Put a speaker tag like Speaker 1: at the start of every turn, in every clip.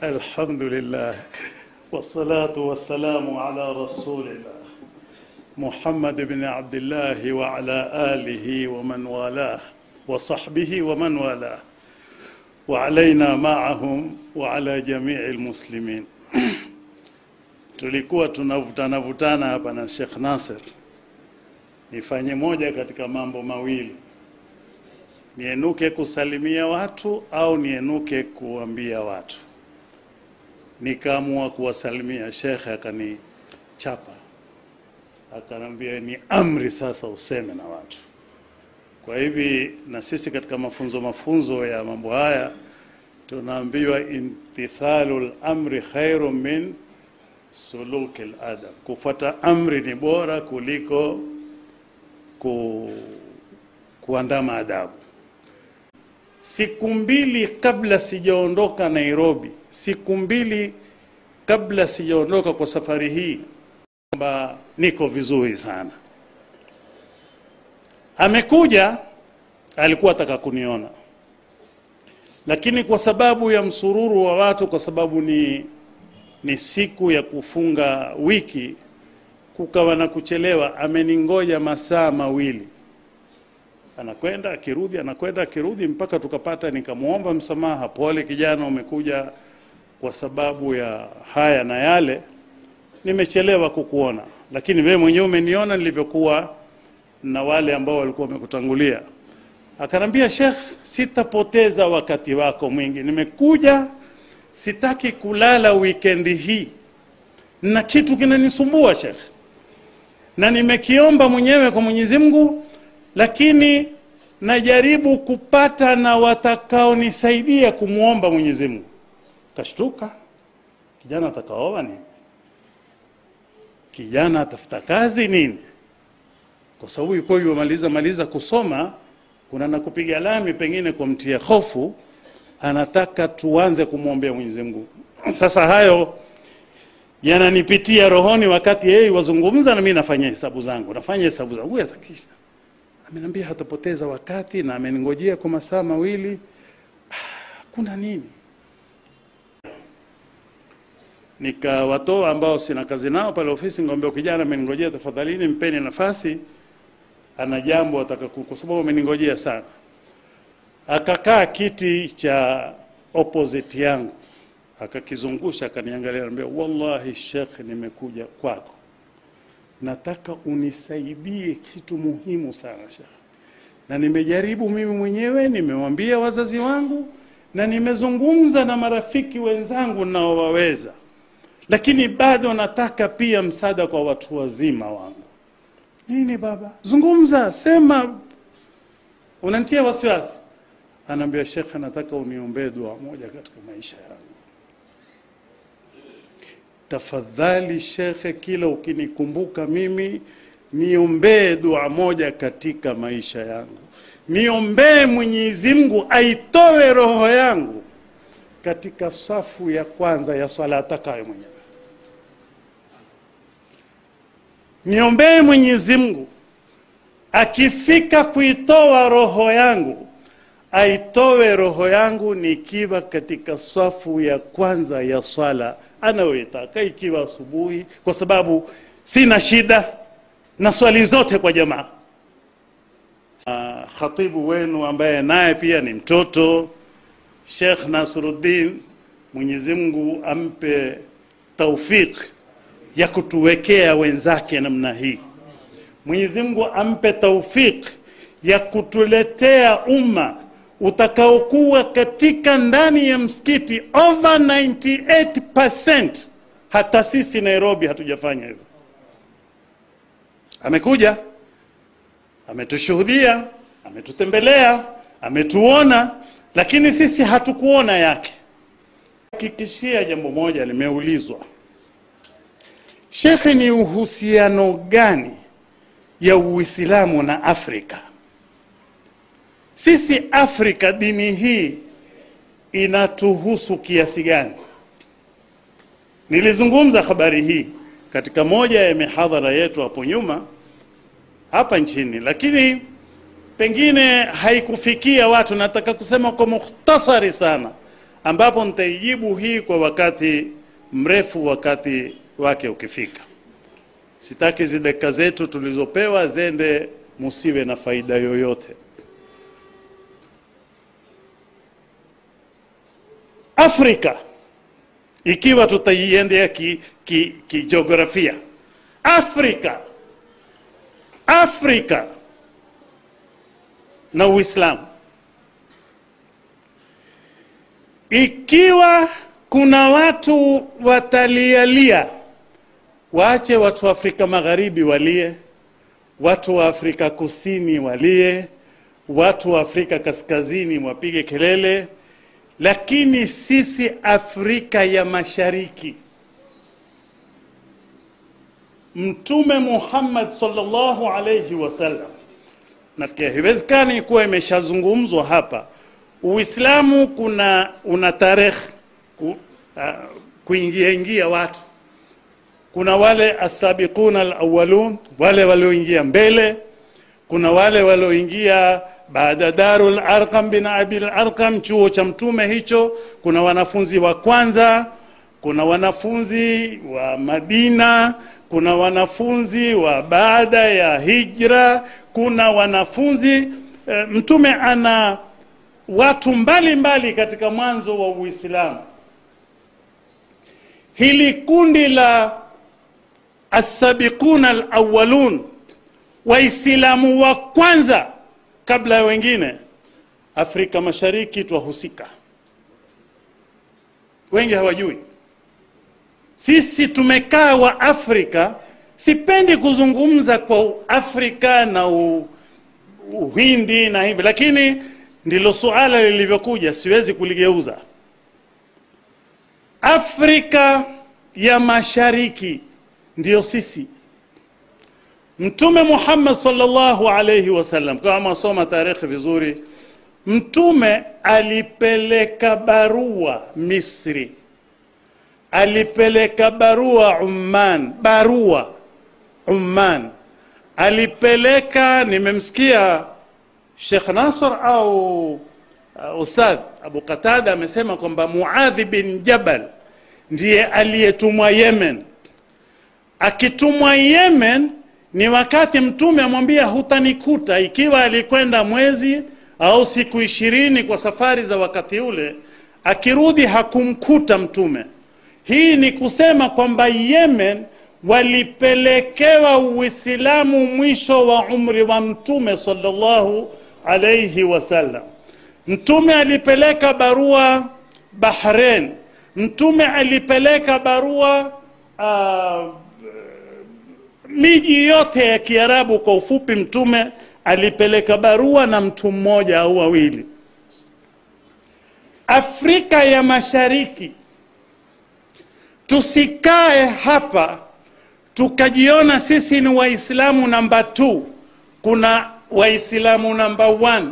Speaker 1: الحمد لله والصلاة والسلام على رسول الله محمد بن عبد الله وعلى آله ومن والاه وصحبه ومن والاه وعلينا معهم وعلى جميع المسلمين tulikuwa tunavutana vutana hapa na Sheikh Nasser nifanye moja katika mambo mawili nienuke kusalimia watu au nienuke kuambia watu Nikaamua kuwasalimia shekhe akanichapa. Akanambia ni amri sasa useme na watu. Kwa hivi na sisi katika mafunzo mafunzo ya mambo haya tunaambiwa imtithalul amri khairu min suluki ladab kufuata amri ni bora kuliko ku, kuandama adabu. Siku mbili kabla sijaondoka Nairobi, siku mbili kabla sijaondoka kwa safari hii, kwamba niko vizuri sana. Amekuja, alikuwa ataka kuniona, lakini kwa sababu ya msururu wa watu, kwa sababu ni ni siku ya kufunga wiki, kukawa na kuchelewa. Ameningoja masaa mawili anakwenda akirudi, anakwenda akirudi, mpaka tukapata, nikamwomba msamaha, pole kijana, umekuja kwa sababu ya haya na yale, nimechelewa kukuona, lakini wewe mwenyewe umeniona nilivyokuwa na wale ambao walikuwa wamekutangulia. Akanambia, Sheikh, sitapoteza wakati wako mwingi, nimekuja, sitaki kulala wikendi hii, na kitu kinanisumbua Sheikh, na nimekiomba mwenyewe kwa Mwenyezi Mungu lakini najaribu kupata na watakaonisaidia kumwomba Mwenyezi Mungu. Kashtuka, kijana atakaoa nini? Kijana atafuta kazi nini? Kwa sababu yuko yumaliza maliza kusoma, kuna na kupiga lami pengine kumtia hofu, anataka tuanze kumwombea Mwenyezi Mungu. Sasa hayo yananipitia rohoni wakati yeye wazungumza na mimi nafanya hesabu zangu, nafanya hesabu zangu, huyu atakisha ameniambia hatapoteza wakati na ameningojea kwa masaa mawili. Ah, kuna nini? Nikawatoa ambao sina kazi nao pale ofisi, ngombe kijana ameningojea, tafadhalini mpeni nafasi, ana jambo ataka, kwa sababu ameningojea sana. Akakaa kiti cha opposite yangu, akakizungusha, akaniangalia, anambia wallahi Sheikh, nimekuja kwako. Nataka unisaidie kitu muhimu sana Sheikh, na nimejaribu mimi mwenyewe, nimewambia wazazi wangu na nimezungumza na marafiki wenzangu naowaweza, lakini bado nataka pia msaada kwa watu wazima wangu. Nini baba? Zungumza, sema, unanitia wasiwasi. Anaambia shekhe, nataka uniombee dua moja katika maisha yangu tafadhali shekhe, kila ukinikumbuka mimi niombee dua moja katika maisha yangu, niombee Mwenyezi Mungu aitoe roho yangu katika safu ya kwanza ya swala atakayo mwenyewe. Niombee Mwenyezi Mungu akifika kuitoa roho yangu aitoe roho yangu nikiwa katika swafu ya kwanza ya swala anayoitaka, ikiwa asubuhi, kwa sababu sina shida na swali zote kwa jamaa. Uh, khatibu wenu ambaye naye pia ni mtoto Sheikh Nasruddin, Mwenyezi Mungu ampe taufik ya kutuwekea wenzake namna hii. Mwenyezi Mungu ampe taufik ya kutuletea umma utakaokuwa katika ndani ya msikiti over 98%. Hata sisi Nairobi hatujafanya hivyo. Amekuja, ametushuhudia, ametutembelea, ametuona, lakini sisi hatukuona yake. Hakikishia jambo moja limeulizwa, Shekhe, ni uhusiano gani ya Uislamu na Afrika? Sisi Afrika, dini hii inatuhusu kiasi gani? Nilizungumza habari hii katika moja ya mihadhara yetu hapo nyuma hapa nchini, lakini pengine haikufikia watu. Nataka kusema kwa mukhtasari sana, ambapo nitaijibu hii kwa wakati mrefu, wakati wake ukifika. Sitaki zidaka zetu tulizopewa zende musiwe na faida yoyote. Afrika ikiwa tutaiendea kijiografia ki, ki Afrika Afrika na Uislamu, ikiwa kuna watu watalialia, waache watu wa Afrika Magharibi walie, watu wa Afrika Kusini walie, watu wa Afrika Kaskazini wapige kelele, lakini sisi Afrika ya Mashariki Mtume Muhammad sallallahu alayhi wasallam, nafikiri haiwezekani kuwa imeshazungumzwa hapa. Uislamu kuna una tarehe ku, uh, kuingia ingia watu. Kuna wale asabiquna alawalun, wale walioingia mbele. Kuna wale walioingia baada Darul Arqam bin Abil Arqam, chuo cha mtume hicho. Kuna wanafunzi wa kwanza, kuna wanafunzi wa Madina kuna wanafunzi wa baada ya hijra, kuna wanafunzi e, mtume ana watu mbalimbali mbali katika mwanzo wa Uislamu. Hili kundi la alawwalun, Waislamu wa kwanza kabla ya wengine, Afrika Mashariki twahusika, wengi hawajui. Sisi tumekaa wa Afrika. Sipendi kuzungumza kwa Afrika na Uhindi na hivi, lakini ndilo suala lilivyokuja, siwezi kuligeuza. Afrika ya Mashariki ndiyo sisi. Mtume Muhammad sallallahu alayhi wasallam, kama soma tarikhi vizuri, Mtume alipeleka barua Misri alipeleka barua Umman, barua Umman alipeleka. Nimemsikia Sheikh Nasr au uh, Abu Qatada amesema kwamba Muadhi bin Jabal ndiye aliyetumwa Yemen. Akitumwa Yemen ni wakati mtume amwambia hutanikuta, ikiwa alikwenda mwezi au siku ishirini kwa safari za wakati ule, akirudi hakumkuta mtume. Hii ni kusema kwamba Yemen walipelekewa Uislamu mwisho wa umri wa mtume sallallahu alayhi wasallam. Mtume alipeleka barua Bahrain, mtume alipeleka barua uh, miji yote ya Kiarabu. Kwa ufupi, mtume alipeleka barua na mtu mmoja au wawili. Afrika ya Mashariki Tusikae hapa tukajiona sisi ni Waislamu namba 2. Kuna Waislamu namba 1.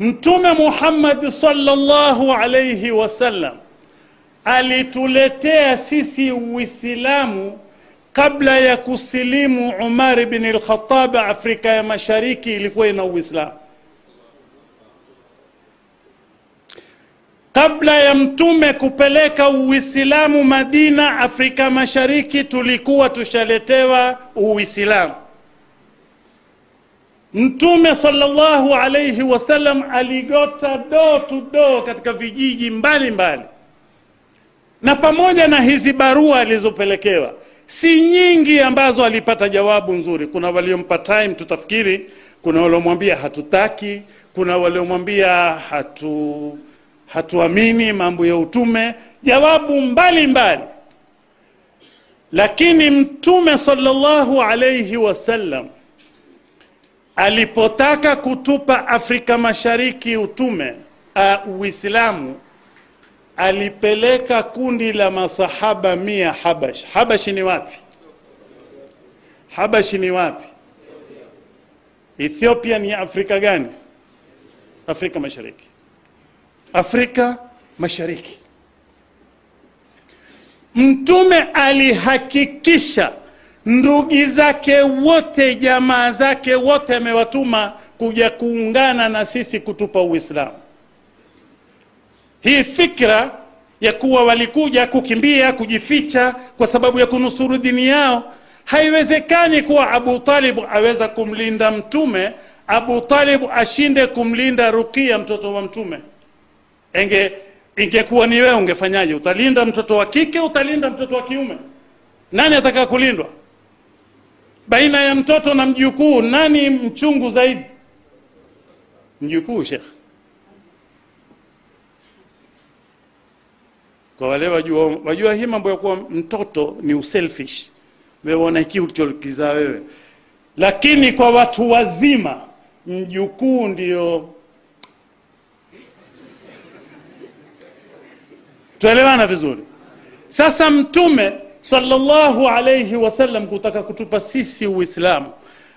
Speaker 1: Mtume Muhammad sallallahu alayhi wasallam alituletea sisi Uislamu kabla ya kusilimu Umar bin al-Khattab. Afrika ya Mashariki ilikuwa ina Uislamu. Kabla ya mtume kupeleka Uislamu Madina, Afrika Mashariki tulikuwa tushaletewa Uislamu. Mtume sallallahu alayhi wasallam aligota doo to door katika vijiji mbalimbali mbali. Na pamoja na hizi barua alizopelekewa si nyingi ambazo alipata jawabu nzuri. Kuna waliompa time, tutafikiri kuna waliomwambia hatutaki, kuna waliomwambia hatu hatuamini mambo ya utume, jawabu mbalimbali mbali. Lakini mtume sallallahu alayhi wasallam alipotaka kutupa Afrika Mashariki utume uh, Uislamu alipeleka kundi la masahaba mia Habash. Habashi ni wapi? Habashi ni wapi? Ethiopia ni Afrika gani? Afrika Mashariki. Afrika Mashariki. Mtume alihakikisha ndugu zake wote, jamaa zake wote amewatuma kuja kuungana na sisi kutupa Uislamu. Hii fikra ya kuwa walikuja kukimbia kujificha kwa sababu ya kunusuru dini yao haiwezekani kuwa abu talib aweza kumlinda mtume abu talib ashinde kumlinda rukia mtoto wa mtume. Enge ingekuwa ni wewe ungefanyaje? Utalinda mtoto wa kike utalinda mtoto wa kiume? Nani ataka kulindwa? Baina ya mtoto na mjukuu nani mchungu zaidi? Mjukuu shekh kwa wale wajua, wajua hii mambo ya kuwa mtoto ni uselfish. Wewe hiki ulichokizaa wewe. Lakini kwa watu wazima mjukuu ndio. Tuelewana vizuri? Sasa mtume sallallahu alayhi wasallam kutaka kutupa sisi uislamu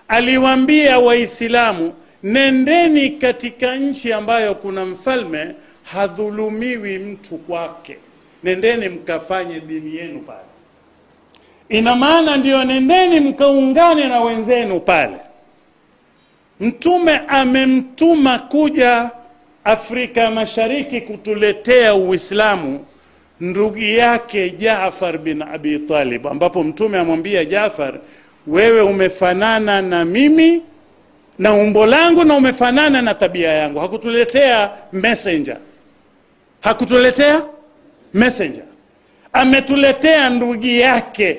Speaker 1: aliwaambia waislamu nendeni katika nchi ambayo kuna mfalme hadhulumiwi mtu kwake nendeni mkafanye dini yenu pale. Ina maana ndio nendeni mkaungane na wenzenu pale. Mtume amemtuma kuja afrika mashariki kutuletea uislamu ndugu yake jafar bin abi talib ambapo mtume amwambia jafar wewe umefanana na mimi na umbo langu na umefanana na tabia yangu. Hakutuletea messenger. Hakutuletea messenger. Ametuletea ndugu yake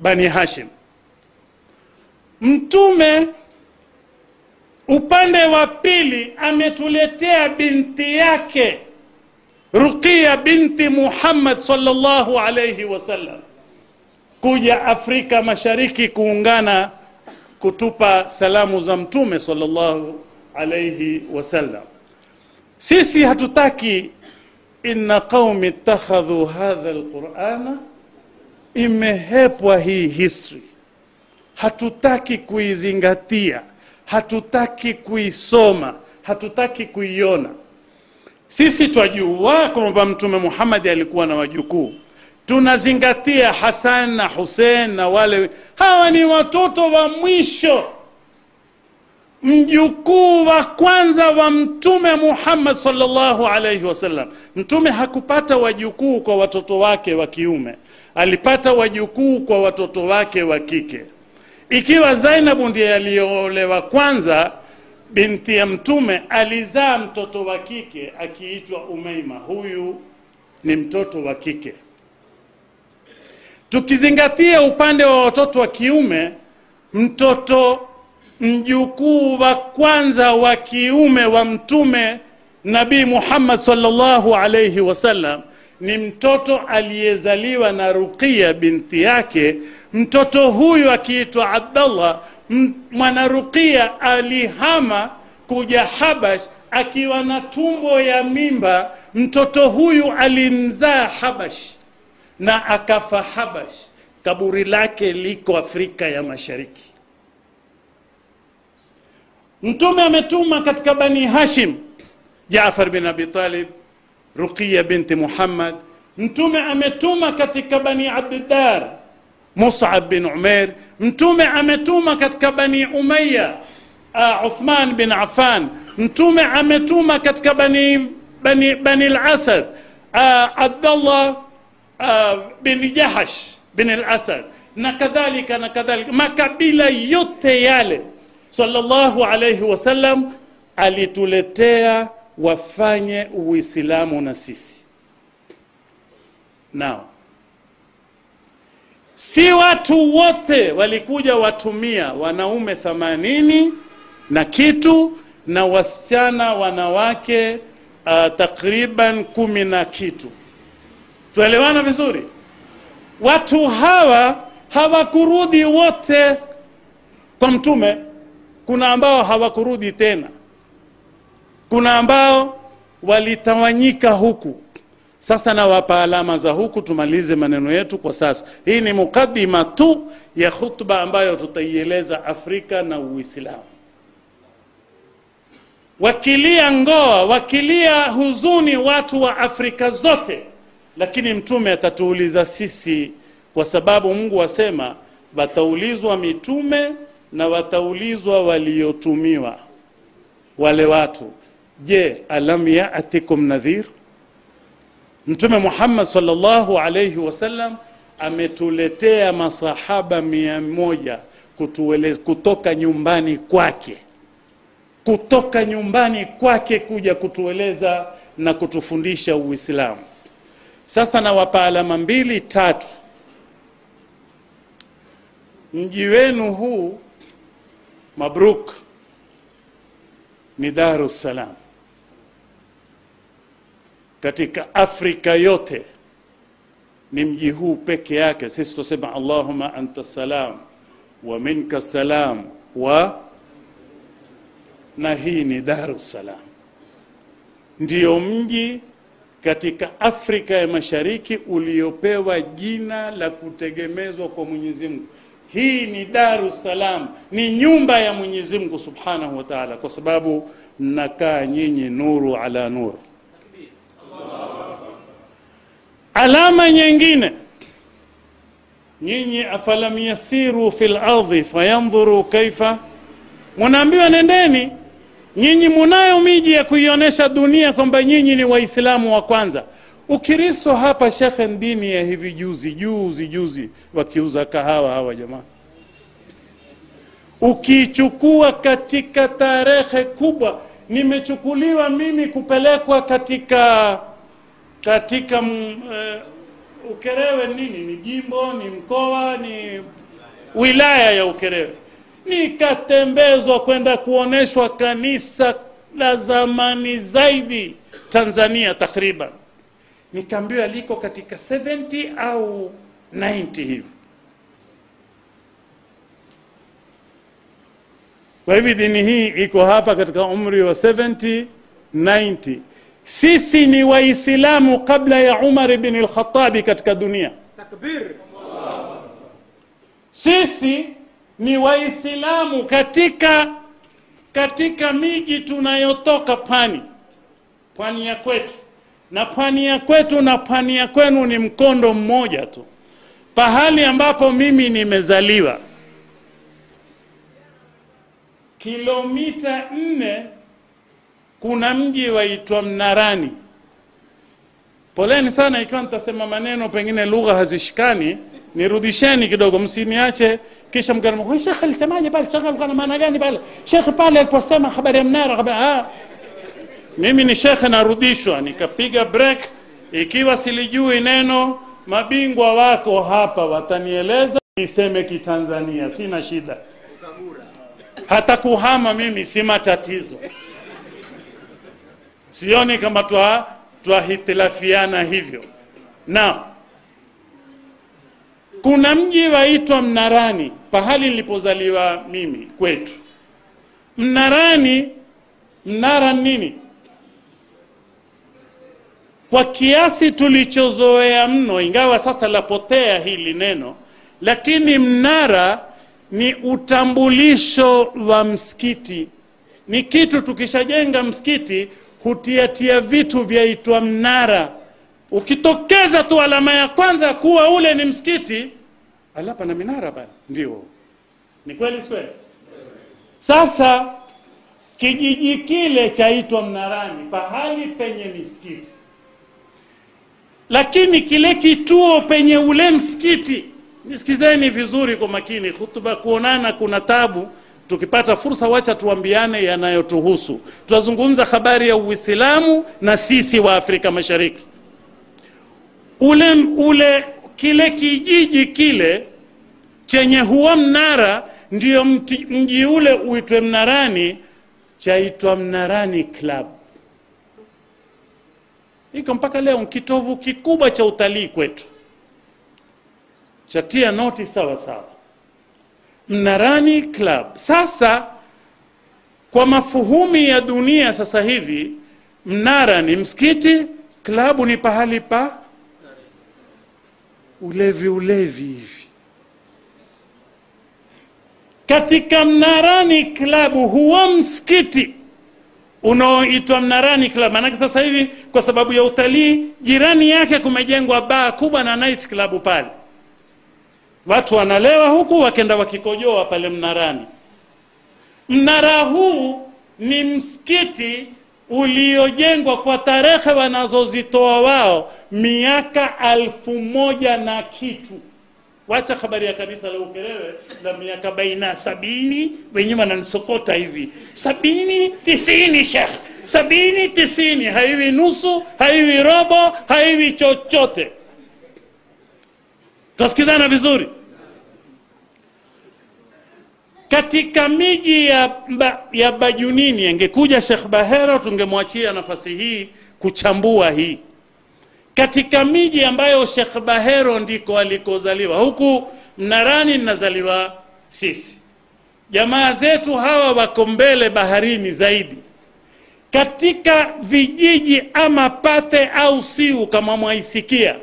Speaker 1: bani hashim. Mtume upande wa pili ametuletea binti yake ruqiya binti muhammad sallallahu alayhi wasallam kuja afrika mashariki kuungana kutupa salamu za mtume sallallahu alayhi wasallam sisi hatutaki inna qaumi ittakhadhu hadha alqurana imehepwa hii history. Hatutaki kuizingatia hatutaki kuisoma hatutaki kuiona. Sisi twajua kwamba mtume muhammadi alikuwa na wajukuu. Tunazingatia hasan na husein na wale hawa ni watoto wa mwisho mjukuu wa kwanza wa mtume muhammad salllahu alaihi wasallam. Mtume hakupata wajukuu kwa watoto wake wa kiume. Alipata wajukuu kwa watoto wake wa kike. Ikiwa zainabu ndiye aliyoolewa kwanza binti ya mtume alizaa mtoto wa kike akiitwa umeima huyu ni mtoto wa kike. Tukizingatia upande wa watoto wa kiume mtoto mjukuu wa kwanza wa kiume wa mtume nabii muhammad salllahu alaihi wasallam ni mtoto aliyezaliwa na ruqiya binti yake. Mtoto huyu akiitwa abdallah mwana ruqiya alihama kuja habash akiwa na tumbo ya mimba. Mtoto huyu alimzaa habash na akafa habash. Kaburi lake liko afrika ya mashariki mtume ametuma katika bani hashim jafar bin abi talib ruqiya binti muhammad mtume ametuma katika bani abdiddar musab bin umair mtume ametuma katika bani umaya uh, uthman bin affan mtume ametuma katika bani bani, bani lasad uh, abdallah uh, bin jahash bin lasad na kadhalika na kadhalika makabila yote yale sallallahu alayhi wasallam alituletea wafanye uislamu na sisi. Nao si watu wote walikuja watumia wanaume thamanini na kitu na wasichana wanawake uh, takriban kumi na kitu. Tuelewana vizuri? Watu hawa hawakurudi wote kwa mtume kuna ambao hawakurudi tena. Kuna ambao walitawanyika huku. Sasa nawapa alama za huku tumalize maneno yetu kwa sasa. Hii ni mukadima tu ya khutba ambayo tutaieleza afrika na uislamu. Wakilia ngoa wakilia huzuni watu wa afrika zote. Lakini mtume atatuuliza sisi kwa sababu mungu asema wataulizwa mitume na wataulizwa waliotumiwa wale watu je alam yatikum nadhir Mtume Muhammad salllahu alaihi wasallam ametuletea masahaba mia moja kutoka nyumbani kwake, kutoka nyumbani kwake kuja kutueleza na kutufundisha Uislamu. Sasa nawapa alama mbili tatu. Mji wenu huu Mabruk ni Salam katika Afrika yote ni mji huu peke yake. Sisi tunasema Allahumma anta salam wa minka salam wa na hii ni Darus ndio mji katika Afrika ya Mashariki uliopewa jina la kutegemezwa kwa Mwenyezi Mungu. Hii ni Daru Salam, ni nyumba ya Mwenyezi Mungu Subhanahu wa Ta'ala, kwa sababu mnakaa nyinyi nuru ala nur. Alama nyingine, nyinyi afalam yasiru fil ardhi fayandhuru kaifa, munaambiwa nendeni nyinyi munayo miji ya kuionyesha dunia kwamba nyinyi ni Waislamu wa kwanza. Ukristo hapa shekhe, ndini ya hivi juzi juzi juzi, wakiuza kahawa hawa jamaa, ukichukua katika tarehe kubwa, nimechukuliwa mimi kupelekwa katika katika m, e, Ukerewe, nini? Ni jimbo, ni mkoa, ni wilaya ya Ukerewe. Nikatembezwa kwenda kuoneshwa kanisa la zamani zaidi Tanzania takriban, nikaambiwa liko katika 70 au 90 hivi. Kwa hivi dini hii iko hapa katika umri wa 70 90. Sisi ni Waislamu kabla ya Umar ibn al-Khattabi katika dunia.
Speaker 2: Takbir.
Speaker 1: Sisi ni Waislamu katika katika miji tunayotoka pwani, pwani ya kwetu na pwani ya kwetu na pwani ya kwenu ni mkondo mmoja tu. Pahali ambapo mimi nimezaliwa kilomita nne kuna mji waitwa Mnarani. Poleni sana ikiwa nitasema maneno pengine lugha hazishikani, nirudisheni kidogo, msiniache kisha mkana Sheikh alisemaje pale? Sheikh alikuwa na maana gani pale? Sheikh pale aliposema habari ya mnara habari ah, mimi ni shekhe, narudishwa, nikapiga break. Ikiwa silijui neno, mabingwa wako hapa watanieleza, niseme Kitanzania, sina shida. Hata kuhama mimi si matatizo, sioni kama twa twahitilafiana hivyo. Na kuna mji waitwa Mnarani, pahali nilipozaliwa mimi kwetu. Mnarani, mnara nini? Kwa kiasi tulichozoea mno, ingawa sasa lapotea hili neno, lakini mnara ni utambulisho wa msikiti. Ni kitu tukishajenga msikiti hutiatia vitu vyaitwa mnara. Ukitokeza tu alama ya kwanza kuwa ule ni msikiti, ala, pana minara pale. Ndio, ni kweli, si? Sasa kijiji kile chaitwa Mnarani, pahali penye misikiti, lakini kile kituo penye ule msikiti, nisikizeni vizuri kwa makini, hutuba kuonana kuna tabu tukipata fursa, wacha tuambiane yanayotuhusu. Tutazungumza habari ya Uislamu na sisi wa Afrika Mashariki. Ule ule kile kijiji kile chenye huwa mnara, ndio mji ule uitwe Mnarani, chaitwa Mnarani Club. Iko mpaka leo kitovu kikubwa cha utalii kwetu, chatia noti sawa sawa. Mnarani Club. Sasa kwa mafuhumi ya dunia sasa hivi, mnara ni msikiti, klabu ni pahali pa ulevi ulevi hivi. Katika Mnarani Klabu huwa msikiti unaoitwa Mnarani Club. Maanake sasa hivi kwa sababu ya utalii, jirani yake kumejengwa baa kubwa na night club pale watu wanalewa huku wakenda wakikojoa pale Mnarani. Mnara huu ni msikiti uliojengwa kwa tarehe wanazozitoa wao miaka alfu moja na kitu wacha habari ya kanisa la Ukerewe la miaka baina sabini, wenyewe wananisokota hivi sabini tisini, shekh sabini tisini, haiwi nusu, haiwi robo, haiwi chochote. twasikizana vizuri? Katika miji ya, ba, ya Bajunini, angekuja Shekh Bahero tungemwachia nafasi hii kuchambua hii katika miji ambayo Sheikh Bahero ndiko alikozaliwa. Huku Mnarani ninazaliwa sisi, jamaa zetu hawa wako mbele baharini zaidi. Katika vijiji ama Pate au Siu kama mwaisikia,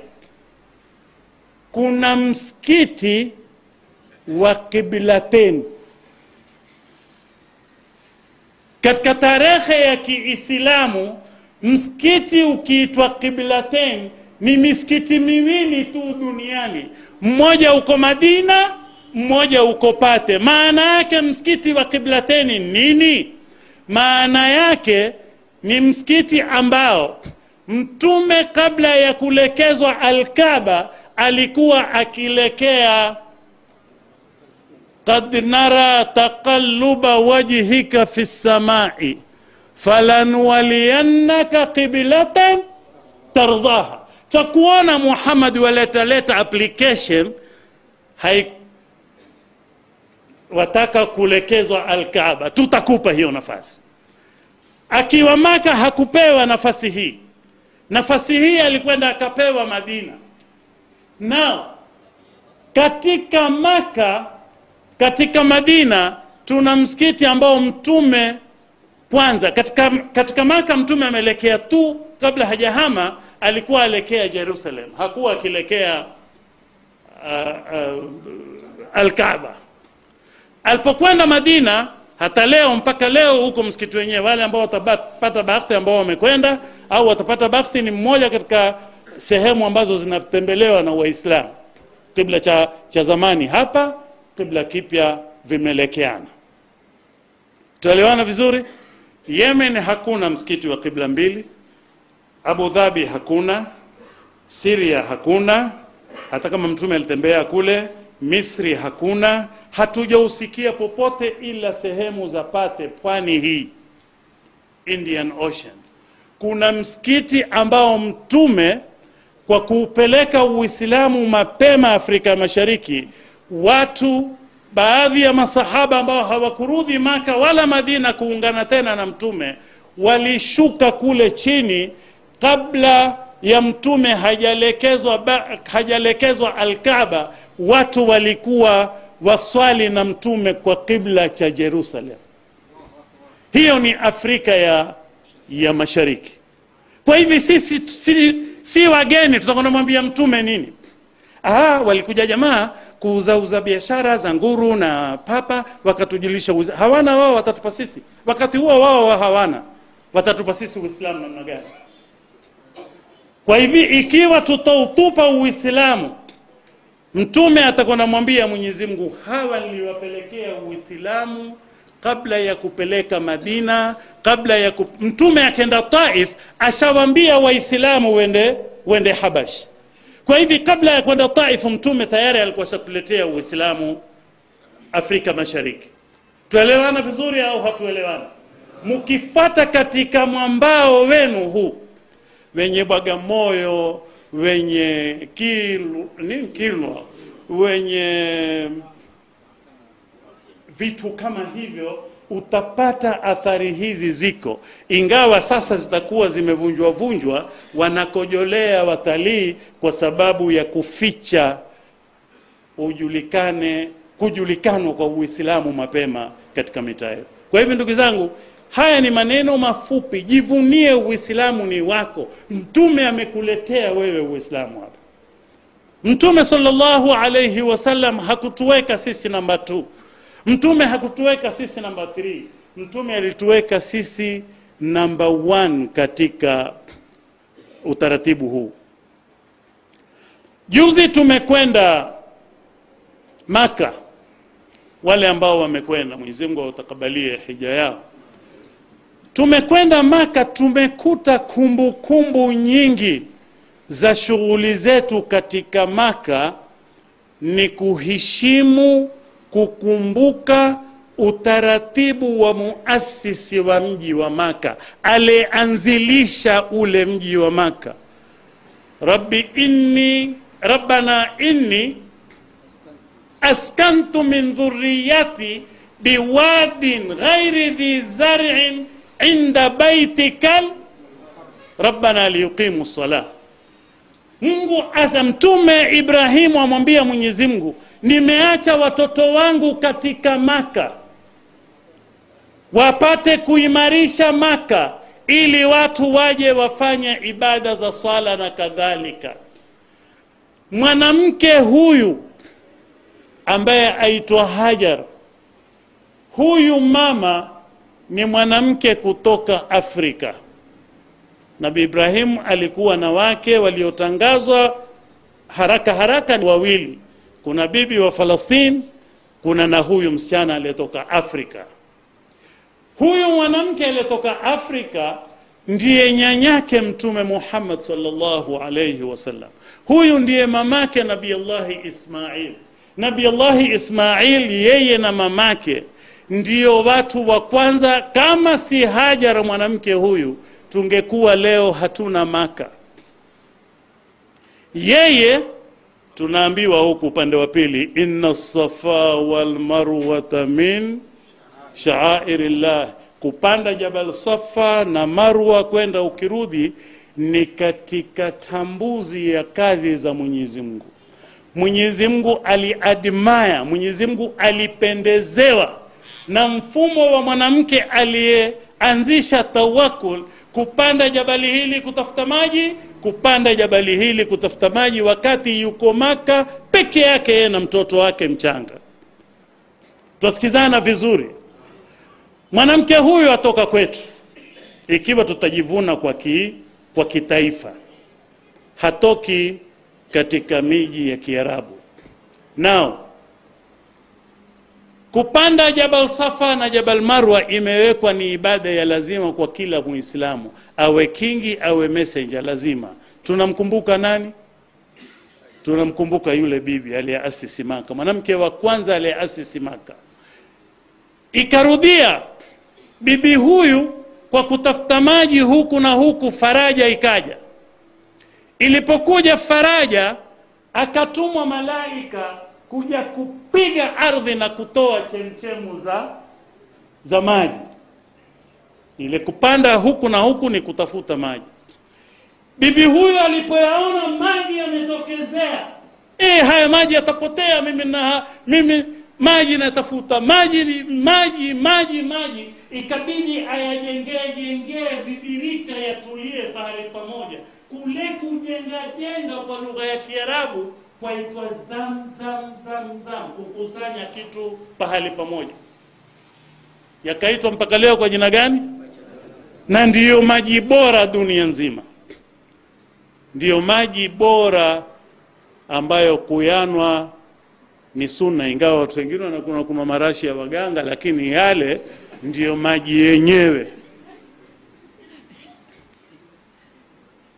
Speaker 1: kuna msikiti wa Kiblateni katika tarehe ya Kiislamu msikiti ukiitwa Qiblatain ni misikiti miwili tu duniani, mmoja uko Madina, mmoja uko Pate. Maana yake msikiti wa Qiblatain nini? Maana yake ni msikiti ambao Mtume kabla ya kulekezwa Alkaba alikuwa akilekea qad nara taqalluba wajhika fi samai falanwaliyannaka qiblatan tardaha. Takuona Muhammad waletaleta application hai wataka kulekezwa Alkaaba, tutakupa hiyo nafasi. Akiwa Maka hakupewa nafasi hii, nafasi hii alikwenda akapewa Madina. Na katika Maka, katika Madina tuna msikiti ambao mtume kwanza katika, katika Maka mtume ameelekea tu kabla hajahama, alikuwa alekea Jerusalem, hakuwa akilekea uh, uh, Alkaaba. Alipokwenda Madina, hata leo mpaka leo huko msikiti wenyewe, wale ambao watapata bahati ambao wamekwenda au watapata bahati, ni mmoja katika sehemu ambazo zinatembelewa na Waislamu. Kibla cha, cha zamani hapa, kibla kipya vimelekeana. Tuelewana vizuri? Yemen hakuna msikiti wa kibla mbili, Abu Dhabi hakuna, Syria hakuna, hata kama mtume alitembea kule. Misri hakuna, hatujausikia popote ila sehemu za Pate, pwani hii Indian Ocean. Kuna msikiti ambao mtume kwa kuupeleka Uislamu mapema Afrika Mashariki, watu baadhi ya masahaba ambao hawakurudi Maka wala Madina kuungana tena na mtume walishuka kule chini kabla ya mtume hajalekezwa hajalekezwa Alkaaba. Watu walikuwa waswali na mtume kwa kibla cha Jerusalem. Hiyo ni Afrika ya, ya Mashariki. Kwa hivi sisi si, si wageni, tutakwenda mwambia mtume nini? Aha, walikuja jamaa kuuzauza biashara za nguru na papa, wakatujulisha hawana wao, watatupa sisi. Wakati huo wao wa hawana, watatupa sisi Uislamu namna gani? Kwa hivi ikiwa tutautupa Uislamu, mtume atakuwa namwambia Mwenyezi hawa niliwapelekea Uislamu kabla ya kupeleka Madina, kabla ya kup... mtume akenda Taif ashawambia Waislamu wende wende Habash. Kwa hivi kabla ya kwenda Taif mtume tayari alikuwa shakuletea Uislamu Afrika Mashariki. Tuelewana vizuri au hatuelewana? Mkifata katika mwambao wenu huu wenye Bagamoyo, wenye Kilwa, Kilwa, wenye vitu kama hivyo, utapata athari hizi ziko, ingawa sasa zitakuwa zimevunjwa vunjwa, wanakojolea watalii kwa sababu ya kuficha ujulikane kujulikanwa kwa Uislamu mapema katika mitaa yetu. Kwa hivyo ndugu zangu, haya ni maneno mafupi. Jivunie Uislamu ni wako. Mtume amekuletea wewe Uislamu hapa. Mtume sallallahu alayhi wasallam hakutuweka sisi namba 2. Mtume hakutuweka sisi namba 3. Mtume alituweka sisi namba 1 katika utaratibu huu. Juzi tumekwenda Maka, wale ambao wamekwenda, Mwenyezi Mungu awatakabalie hija yao. tumekwenda Maka, tumekuta kumbukumbu kumbu nyingi za shughuli zetu katika Maka ni kuheshimu, kukumbuka utaratibu wa muasisi wa mji wa Maka, alianzilisha ule mji wa Maka. Rabbi inni rabbana inni askantu min dhurriyati biwadin ghairi dhi zar'in inda baitikal rabbana liyuqimu salah. Mungu Mtume Ibrahimu amwambia Mwenyezi Mungu, nimeacha watoto wangu katika Maka wapate kuimarisha Maka ili watu waje wafanye ibada za swala na kadhalika. Mwanamke huyu ambaye aitwa Hajar, huyu mama ni mwanamke kutoka Afrika. Nabii Ibrahimu alikuwa na wake waliotangazwa haraka haraka ni wawili, kuna bibi wa Falastini, kuna na huyu msichana aliyetoka Afrika. Huyu mwanamke aliyetoka Afrika ndiye nyanyake Mtume Muhammad sallallahu alayhi wasallam. Huyu ndiye mamake Nabii Allahi Ismail. Nabii Allahi Ismail, yeye na mamake ndio watu wa kwanza. Kama si Hajar mwanamke huyu, tungekuwa leo hatuna Maka. Yeye tunaambiwa huku upande wa pili, inna safa wal marwata min shaairillah, kupanda Jabal Safa na Marwa kwenda ukirudi ni katika tambuzi ya kazi za Mwenyezi Mungu. Mwenyezi Mungu aliadmaya, Mungu alipendezewa na mfumo wa mwanamke aliyeanzisha tawakul, kupanda jabali hili kutafuta maji, kupanda jabali hili kutafuta maji, wakati yuko Maka peke yake, yeye na mtoto wake mchanga. Twasikizana vizuri. Mwanamke huyu atoka kwetu, ikiwa tutajivuna kwa, ki, kwa kitaifa, hatoki katika miji ya Kiarabu. Nao kupanda Jabal Safa na Jabal Marwa imewekwa ni ibada ya lazima kwa kila Muislamu, awe kingi awe messenger, lazima. Tunamkumbuka nani? Tunamkumbuka yule bibi aliyeasisi Maka, mwanamke wa kwanza aliyeasisi Maka. Ikarudia bibi huyu kwa kutafuta maji huku na huku, faraja ikaja. Ilipokuja faraja, akatumwa malaika kuja kupiga ardhi na kutoa chemchemu za za maji. Ile kupanda huku na huku ni kutafuta maji. Bibi huyo alipoyaona maji yametokezea, e, haya maji yatapotea, mimi na mimi maji natafuta maji maji maji maji, ikabidi ayajengee jengee vibirika yatulie pahali pamoja. Kule kujenga jenga kwa lugha ya Kiarabu kwaitwa zam zam zam zam, kukusanya kitu pahali pamoja, yakaitwa mpaka leo kwa jina gani? Na ndiyo maji bora dunia nzima, ndiyo maji bora ambayo kuyanwa ni sunna, ingawa watu wengine wanakuna kuna marashi ya waganga, lakini yale ndiyo maji yenyewe.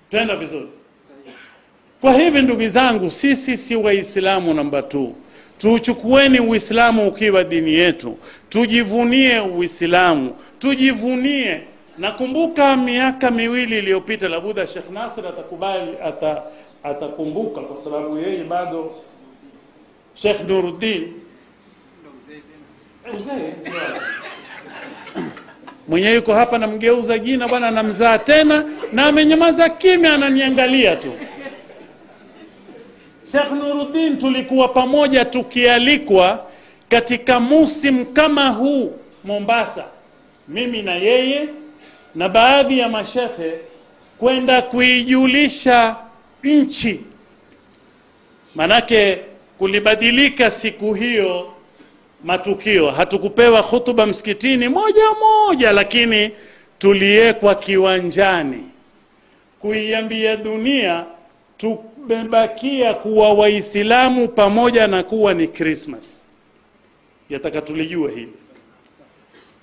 Speaker 1: Twenda vizuri. Kwa hivi ndugu zangu, sisi si Waislamu namba tu. Tuchukueni Uislamu ukiwa dini yetu, tujivunie Uislamu, tujivunie. Nakumbuka miaka miwili iliyopita, labudha Sheikh Nasr atakubali, ata, atakumbuka kwa sababu yeye bado Sheikh Nuruddin mwenyewe yuko hapa, namgeuza jina bwana, namzaa tena na amenyamaza kimya, ananiangalia tu. Sheikh Nuruddin tulikuwa pamoja tukialikwa katika musim kama huu Mombasa, mimi na yeye na baadhi ya mashekhe kwenda kuijulisha nchi, manake kulibadilika siku hiyo matukio. Hatukupewa hutuba msikitini moja moja, lakini tuliekwa kiwanjani. Kuiambia dunia tumebakia kuwa Waislamu pamoja na kuwa ni Christmas. Yataka tulijue hili.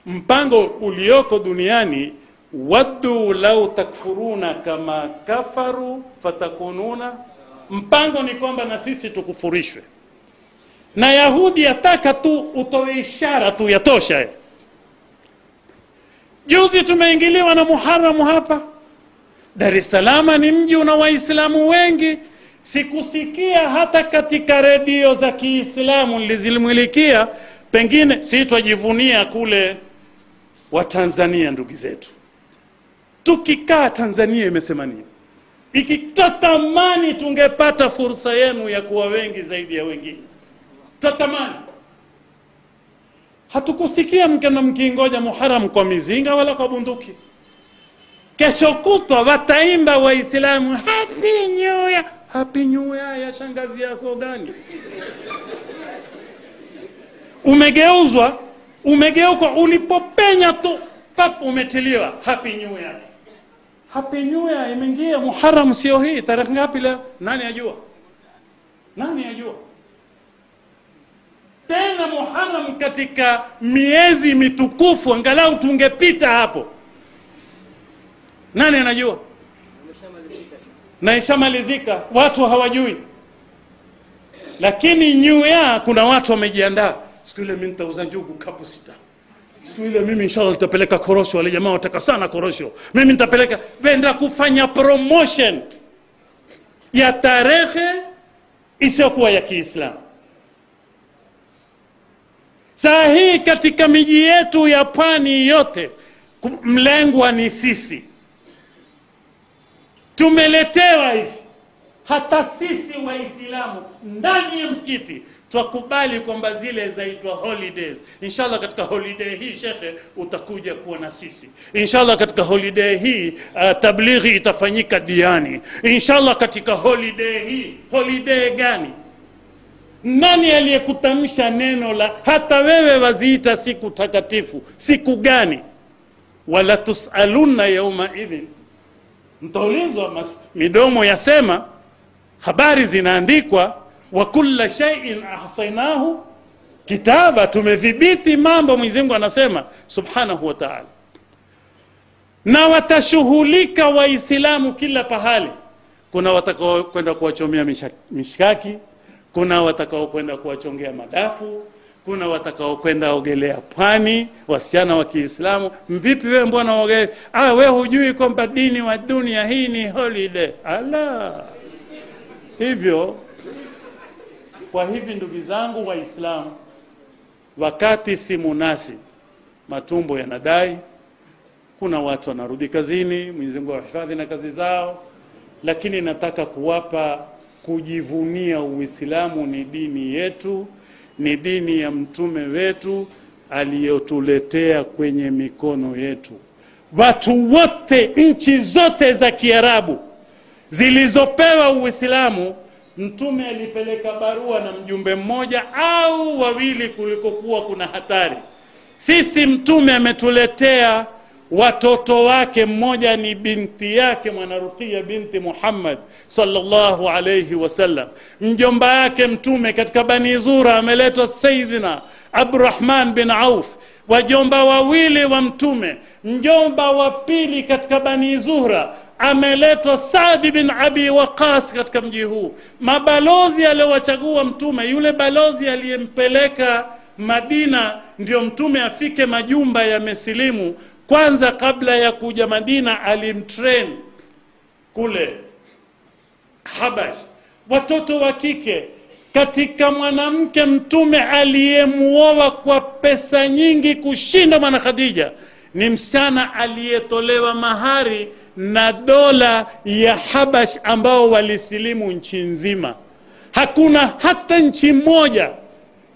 Speaker 1: Mpango ulioko duniani waddu lau takfuruna kama kafaru fatakununa mpango ni kwamba na sisi tukufurishwe na yahudi yataka tu utoe ishara tu yatosha juzi tumeingiliwa na muharamu hapa dar es salama ni mji una waislamu wengi. Sikusikia hata katika redio za kiislamu nilizimilikia. Pengine si twajivunia kule wa tanzania ndugu zetu. Tukikaa tanzania imesema nini? Ikitatamani tungepata fursa yenu ya kuwa wengi zaidi ya wengine. Tatamani hatukusikia mkena mkingoja muharam kwa mizinga wala kwa bunduki kesho kutwa wataimba waislamu happy new year. Happy new year ya shangazi yako gani? Umegeuzwa umegeuka ulipopenya tu pap umetiliwa. Happy new year. Happy new imeingia muharam sio hii tarehe ngapi leo? Nani ajua? Nani ajua? Tena muharam katika miezi mitukufu angalau tungepita hapo nani anajua? Na ishamalizika. Watu hawajui. Lakini new year kuna watu wamejiandaa. Siku ile mi nitauza njugu kapu sita. Siku ile mimi inshallah nitapeleka korosho. Wale jamaa wataka sana korosho. Mimi nitapeleka. Wenda kufanya promotion ya tarehe isiyokuwa ya kiislamu. Saa hii katika miji yetu ya pwani yote mlengwa ni sisi tumeletewa hivi. Hata sisi waislamu ndani ya msikiti twakubali kwamba zile zaitwa holidays. Inshallah katika holiday hii shekhe utakuja kuwa na sisi. Inshallah katika holiday hii uh, tablighi itafanyika diani. Inshallah katika holiday hii holiday gani? Nani aliyekutamsha neno la hata wewe waziita siku takatifu siku gani? Wala tusaluna yauma idhin mtaulizwa midomo yasema habari zinaandikwa wa kulla shay'in ahsaynahu kitaba tumedhibiti mambo mwenyezi Mungu anasema subhanahu wa ta'ala. Na watashughulika waislamu kila pahali. Kuna watakao kwenda kuwachomea mishkaki kuna watakao kwenda kuwachongea madafu kuna watakaokwenda ogelea pwani wasichana wa kiislamu. Mvipi wewe mbona ogelea ah we hujui kwamba dini wa dunia hii ni holiday. Ala. Hivyo kwa hivi ndugu zangu waislamu wakati si munasi matumbo yanadai kuna watu wanarudi kazini mwenyezi mungu awahifadhi na kazi zao lakini nataka kuwapa kujivunia uislamu ni dini yetu ni dini ya mtume wetu aliyotuletea kwenye mikono yetu. Watu wote nchi zote za kiarabu zilizopewa uislamu mtume alipeleka barua na mjumbe mmoja au wawili kulikokuwa kuna hatari. Sisi mtume ametuletea watoto wake mmoja ni binti yake mwanarukia binti muhammad sallallahu alayhi wasallam mjomba yake mtume katika bani zura ameletwa saidina abdurahman bin auf. Wajomba wawili wa mtume. Mjomba wa pili katika bani zuhra ameletwa Saadi bin Abi Waqas katika mji huu. Mabalozi aliyowachagua Mtume, yule balozi aliyempeleka Madina ndio Mtume afike majumba ya mesilimu kwanza, kabla ya kuja Madina alimtrain kule Habash, watoto wa kike katika mwanamke Mtume aliyemuoa kwa pesa nyingi kushinda mwana Khadija ni msichana aliyetolewa mahari na dola ya Habash ambao walisilimu nchi nzima. Hakuna hata nchi moja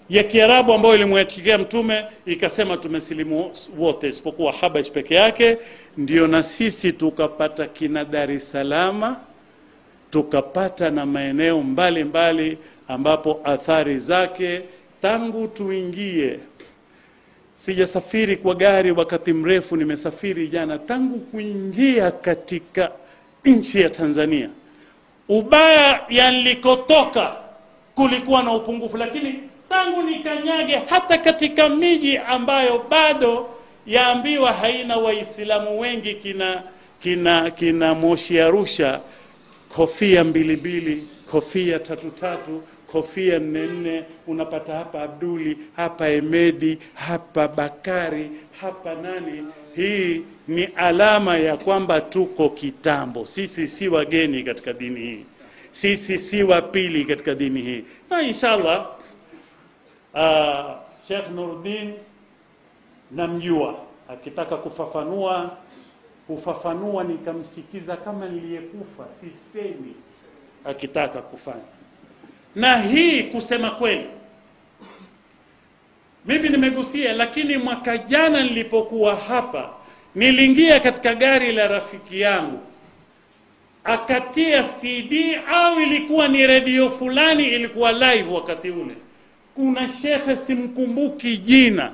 Speaker 1: ya Kiarabu ambayo ilimwatikia Mtume ikasema tumesilimu wote, isipokuwa Habash peke yake. Ndio na sisi tukapata kina Dar tukapata na maeneo mbalimbali ambapo athari zake tangu tuingie sijasafiri kwa gari wakati mrefu, nimesafiri jana. Tangu kuingia katika nchi ya Tanzania, ubaya yalikotoka kulikuwa na upungufu, lakini tangu nikanyage hata katika miji ambayo bado yaambiwa haina waislamu wengi kina kina kina moshi arusha kofia mbili mbili kofia tatu tatu kofia nne nne unapata hapa abduli hapa emedi hapa bakari hapa nani. Hii ni alama ya kwamba tuko kitambo. Sisi si wageni katika dini hii. Sisi si wa pili katika dini hii. Na inshallah uh, Sheikh Nuruddin namjua. Akitaka kufafanua kufafanua nikamsikiza kama niliyekufa sisemi. Akitaka kufanya. Na hii kusema kweli mimi nimegusia lakini mwaka jana nilipokuwa hapa niliingia katika gari la rafiki yangu. Akatia cd au ilikuwa ni redio fulani ilikuwa live wakati ule kuna shekhe simkumbuki jina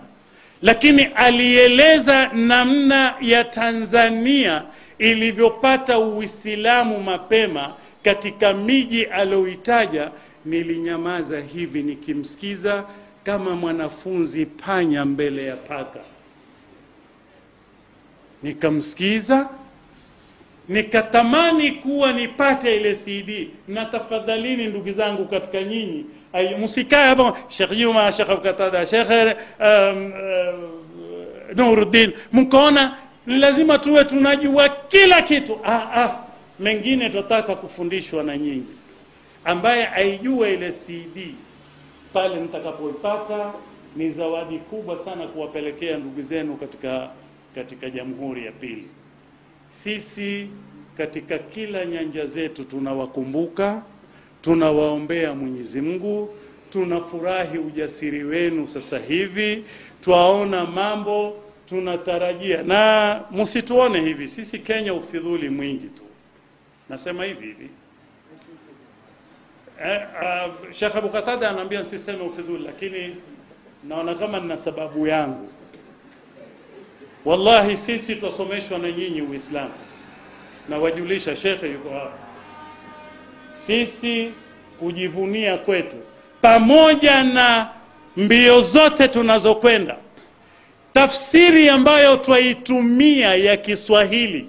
Speaker 1: lakini alieleza namna ya tanzania ilivyopata uislamu mapema katika miji aliyoitaja. Nilinyamaza hivi nikimsikiza kama mwanafunzi panya mbele ya paka. Nikamsikiza nikatamani kuwa nipate ile cd na tafadhalini ndugu zangu katika nyinyi ay msikae hapa Sheikh Juma Sheikh Abkatada شيخ نور الدين mkaona ni lazima tuwe tunajua kila kitu ah, ah. mengine tunataka kufundishwa na nyinyi ambaye aijua ile cd pale mtakapoipata ni zawadi kubwa sana kuwapelekea ndugu zenu katika katika jamhuri ya pili sisi katika kila nyanja zetu tunawakumbuka tunawaombea mwenyezi mungu tunafurahi ujasiri wenu sasa hivi twaona mambo tunatarajia. Na msituone hivi sisi kenya ufidhuli mwingi tu. Nasema hivi hivi. Eh, uh, shekh abu katada anaambia nsiseme ufidhuli lakini naona kama nina sababu yangu. Wallahi sisi twasomeshwa na nyinyi uislamu. Na wajulisha shekhe yuko hapa sisi kujivunia kwetu pamoja na mbio zote tunazokwenda tafsiri ambayo twaitumia ya kiswahili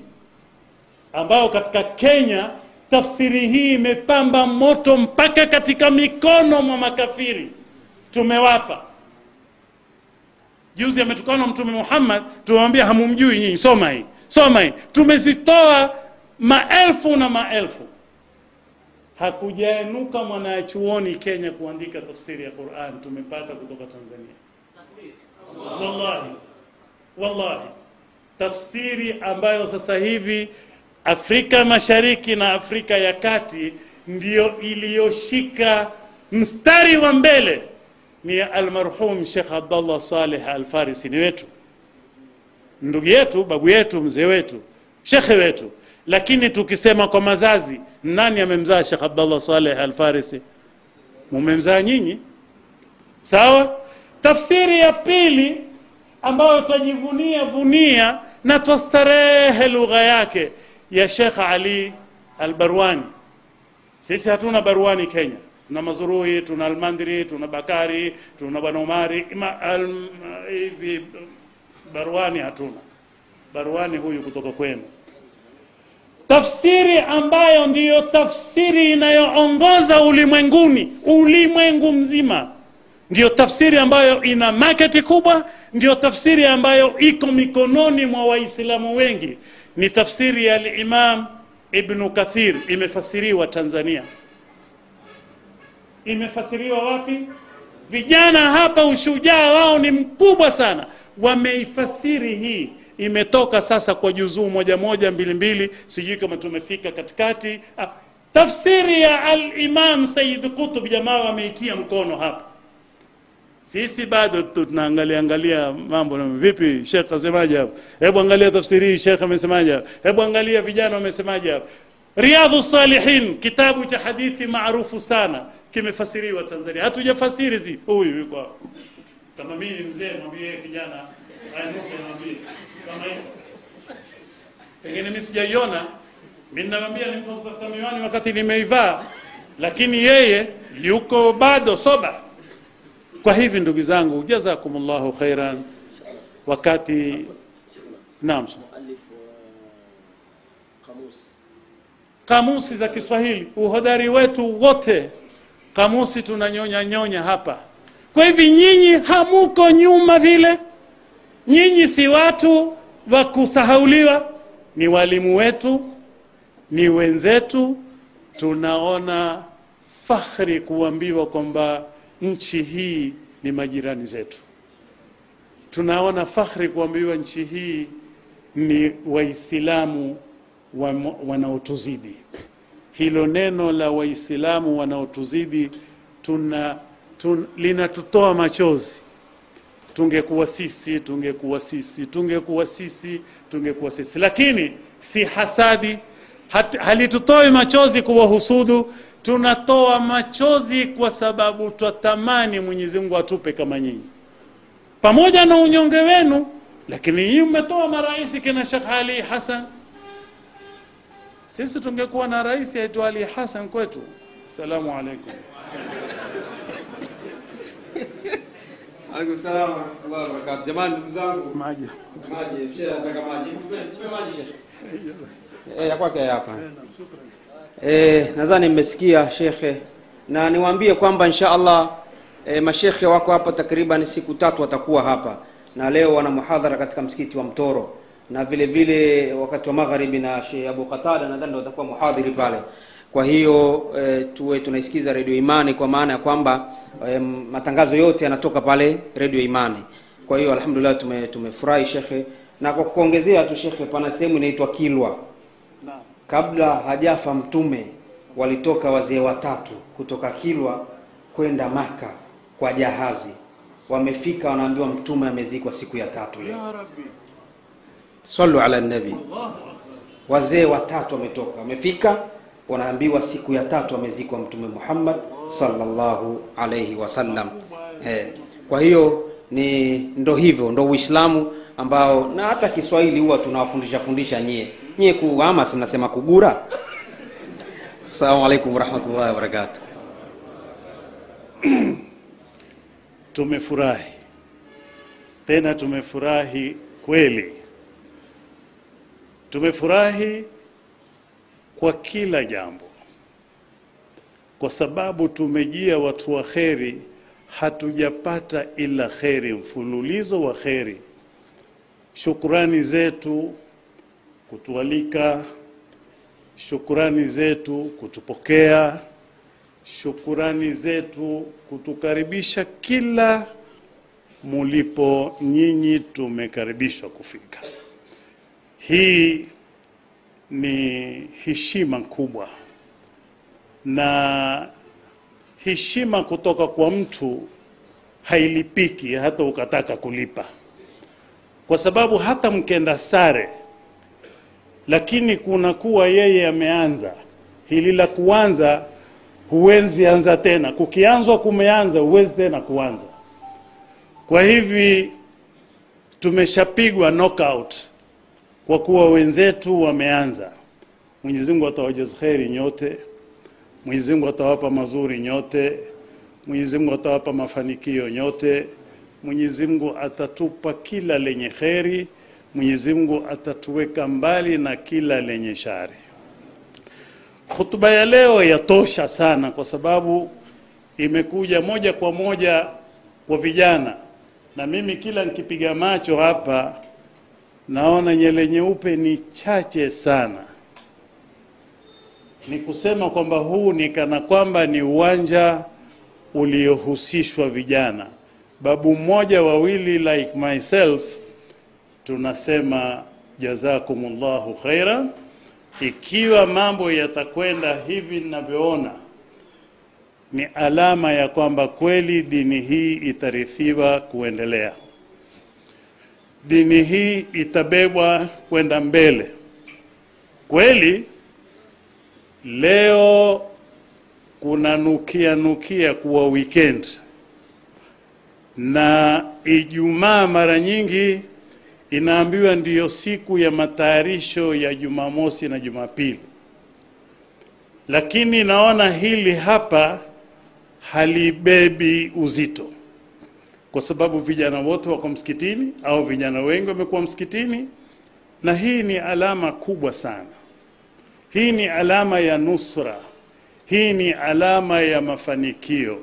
Speaker 1: ambayo katika kenya tafsiri hii imepamba moto mpaka katika mikono mwa makafiri. Tumewapa. Juzi ametukana mtume muhammad tumemwambia hamumjui nyinyi soma hii soma hii. Tumezitoa maelfu na maelfu hakujainuka mwanachuoni kenya kuandika tafsiri ya quran tumepata kutoka tanzania. Wallahi. Wallahi. Tafsiri ambayo sasa hivi afrika mashariki na afrika ya kati ndiyo iliyoshika mstari wa mbele ni almarhum Sheikh Abdallah Saleh Alfarisi, ni wetu, ndugu yetu, babu yetu, mzee wetu, shekhe wetu. Lakini tukisema kwa mazazi, nani amemzaa Sheikh Abdallah Saleh Alfarisi? Mumemzaa nyinyi, sawa. Tafsiri ya pili ambayo twajivunia vunia na twastarehe lugha yake ya Sheikh Ali Albarwani. Sisi hatuna Barwani Kenya tuna Mazurui, tuna Almandri, tuna Bakari, tuna Bwana Umari hivi Barwani hatuna. Barwani huyu kutoka kwenu. Tafsiri ambayo ndiyo tafsiri inayoongoza ulimwenguni, ulimwengu mzima, ndiyo tafsiri ambayo ina maketi kubwa, ndiyo tafsiri ambayo iko mikononi mwa Waislamu wengi, ni tafsiri ya Al-Imam Ibn Kathir, imefasiriwa Tanzania. Imefasiriwa wapi? Vijana hapa ushujaa wao ni mkubwa sana, wameifasiri hii. Imetoka sasa kwa juzuu moja moja mbili mbili, sijui kama tumefika katikati. Ah, tafsiri ya al-Imam Sayyid jamaa wameitia mkono hapa. Sisi bado tunaangalia angalia mambo vipi, Sheikh asemaje hapo? Hebu angalia tafsiri hii, Sheikh amesemaje hapo? Hebu angalia vijana wamesemaje hapo? Riyadhu Salihin, kitabu cha hadithi maarufu sana kimefasiriwa Tanzania. Hatujafasiri zi huyu yuko hapo. Kama mimi mzee, mwambie kijana ainuke, mwambie kama hiyo, pengine mimi sijaiona. Mimi ninamwambia ni miwani wakati nimeivaa, lakini yeye yuko bado soba. Kwa hivi ndugu zangu, jazakumullahu khairan. Wakati naam, kamusi za Kiswahili, uhodari wetu wote, kamusi tunanyonya nyonya hapa. Kwa hivi nyinyi hamuko nyuma vile nyinyi si watu wa kusahauliwa, ni walimu wetu, ni wenzetu. Tunaona fakhri kuambiwa kwamba nchi hii ni majirani zetu. Tunaona fakhri kuambiwa nchi hii ni Waislamu wanaotuzidi. Hilo neno la Waislamu wanaotuzidi tuna, tun, linatutoa machozi. Tungekuwa sisi, tungekuwa sisi, tungekuwa sisi, tungekuwa sisi, lakini si hasadi. Halitutoi machozi kuwahusudu, tunatoa machozi kwa sababu twatamani Mwenyezi Mungu atupe kama nyinyi pamoja na unyonge wenu, lakini nyinyi mmetoa marais kina Sheikh Ali Hassan. Sisi tungekuwa na rais aitwa Ali Hassan kwetu. Assalamu alaikum.
Speaker 3: Alaikum salaam wa rahmatullahi wa barakatuh. Jamani ndugu zangu,
Speaker 1: Maji.
Speaker 3: maji, shehe anataka maji. Nipe maji shehe. Eh, ya kwake hapa. Eh, nadhani mmesikia shekhe na niwaambie kwamba insha Allah e, mashekhe wako hapa takriban siku tatu watakuwa hapa na leo wana muhadhara katika msikiti wa Mtoro na vile vile wakati wa magharibi na Sheikh Abu Qatada nadhani watakuwa muhadhiri pale. Kwa hiyo e, tuwe tunaisikiza redio Imani kwa maana ya kwamba e, matangazo yote yanatoka pale redio Imani. Kwa hiyo alhamdulillah tume, tumefurahi shekhe, na kwa kuongezea tu shekhe, pana sehemu inaitwa Kilwa. Kabla hajafa Mtume walitoka wazee watatu kutoka Kilwa kwenda Maka kwa jahazi. Wamefika wanaambiwa Mtume amezikwa siku ya tatu leo. Sallu ala nabi. Wazee watatu wametoka, wamefika, wanaambiwa siku ya tatu amezikwa Mtume Muhammad sallallahu alaihi wasallam. Eh, kwa hiyo ni ndo hivyo, ndo Uislamu ambao na hata Kiswahili huwa tunawafundisha fundisha nyie nyie kuama, sinasema kugura. Assalamu alaikum warahmatullahi wabarakatuh.
Speaker 1: Tumefurahi tena, tumefurahi kweli, tumefurahi kwa kila jambo, kwa sababu tumejia watu wa kheri, hatujapata ila kheri, mfululizo wa kheri. Shukrani zetu kutualika, shukrani zetu kutupokea, shukurani zetu kutukaribisha kila mulipo nyinyi, tumekaribishwa kufika. Hii ni heshima kubwa, na heshima kutoka kwa mtu hailipiki hata ukataka kulipa, kwa sababu hata mkenda sare, lakini kuna kuwa yeye ameanza hili la kuanza huwezi anza tena. Kukianzwa kumeanza, huwezi tena kuanza. Kwa hivi tumeshapigwa knockout kwa kuwa wenzetu wameanza. Mwenyezi Mungu atawajaza kheri nyote, Mwenyezi Mungu atawapa mazuri nyote, Mwenyezi Mungu atawapa mafanikio nyote, Mwenyezi Mungu atatupa kila lenye kheri, Mwenyezi Mungu atatuweka mbali na kila lenye shari. Hutuba ya leo yatosha sana kwa sababu imekuja moja kwa moja kwa vijana, na mimi kila nikipiga macho hapa naona nyele nyeupe ni chache sana. Ni kusema kwamba huu ni kana kwamba ni uwanja uliohusishwa vijana. Babu mmoja wawili like myself tunasema jazakumullahu khaira. ikiwa mambo yatakwenda hivi ninavyoona, ni alama ya kwamba kweli dini hii itarithiwa kuendelea, dini hii itabebwa kwenda mbele. Kweli leo kuna nukia nukia kuwa weekend na Ijumaa mara nyingi inaambiwa ndiyo siku ya matayarisho ya Jumamosi na Jumapili, lakini naona hili hapa halibebi uzito. Kwa sababu vijana wote wako msikitini au vijana wengi wamekuwa msikitini, na hii ni alama kubwa sana. Hii ni alama ya nusra, hii ni alama ya mafanikio.